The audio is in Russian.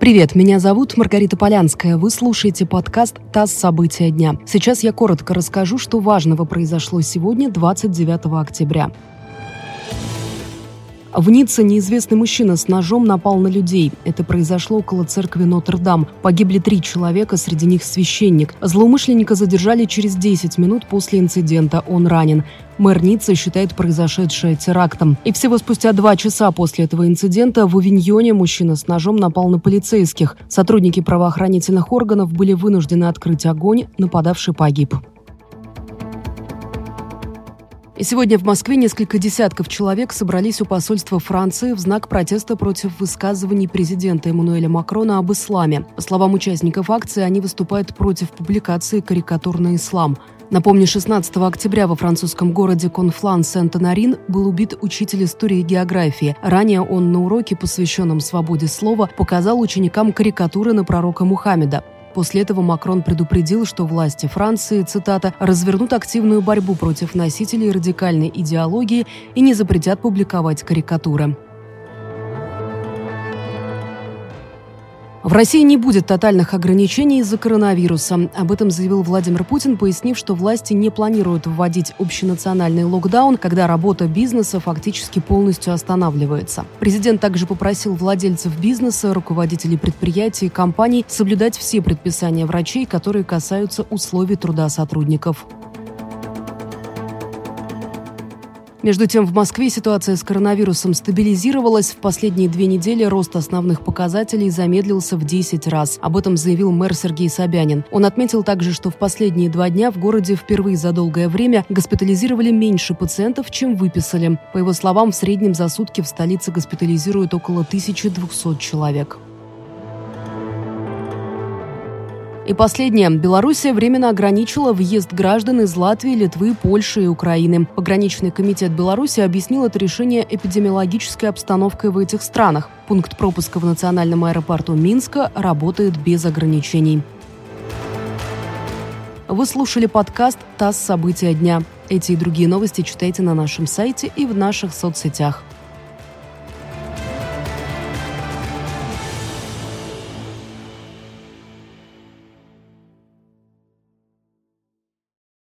Привет, меня зовут Маргарита Полянская. Вы слушаете подкаст «ТАСС. События дня». Сейчас я коротко расскажу, что важного произошло сегодня, 29 октября. В Ницце неизвестный мужчина с ножом напал на людей. Это произошло около церкви Нотр-Дам. Погибли три человека, среди них священник. Злоумышленника задержали через 10 минут после инцидента. Он ранен. Мэр Ниццы считает произошедшее терактом. И всего спустя два часа после этого инцидента в Увиньоне мужчина с ножом напал на полицейских. Сотрудники правоохранительных органов были вынуждены открыть огонь, нападавший погиб. И сегодня в Москве несколько десятков человек собрались у посольства Франции в знак протеста против высказываний президента Эммануэля Макрона об исламе. По словам участников акции, они выступают против публикации карикатур на ислам. Напомню, 16 октября во французском городе Конфлан-Сент-Анарин был убит учитель истории и географии. Ранее он на уроке, посвященном свободе слова, показал ученикам карикатуры на пророка Мухаммеда. После этого Макрон предупредил, что власти Франции, цитата, «развернут активную борьбу против носителей радикальной идеологии и не запретят публиковать карикатуры». В России не будет тотальных ограничений из-за коронавируса. Об этом заявил Владимир Путин, пояснив, что власти не планируют вводить общенациональный локдаун, когда работа бизнеса фактически полностью останавливается. Президент также попросил владельцев бизнеса, руководителей предприятий и компаний соблюдать все предписания врачей, которые касаются условий труда сотрудников. Между тем, в Москве ситуация с коронавирусом стабилизировалась. В последние две недели рост основных показателей замедлился в 10 раз. Об этом заявил мэр Сергей Собянин. Он отметил также, что в последние два дня в городе впервые за долгое время госпитализировали меньше пациентов, чем выписали. По его словам, в среднем за сутки в столице госпитализируют около 1200 человек. И последнее. Белоруссия временно ограничила въезд граждан из Латвии, Литвы, Польши и Украины. Пограничный комитет Беларуси объяснил это решение эпидемиологической обстановкой в этих странах. Пункт пропуска в национальном аэропорту Минска работает без ограничений. Вы слушали подкаст «ТАСС. События дня». Эти и другие новости читайте на нашем сайте и в наших соцсетях.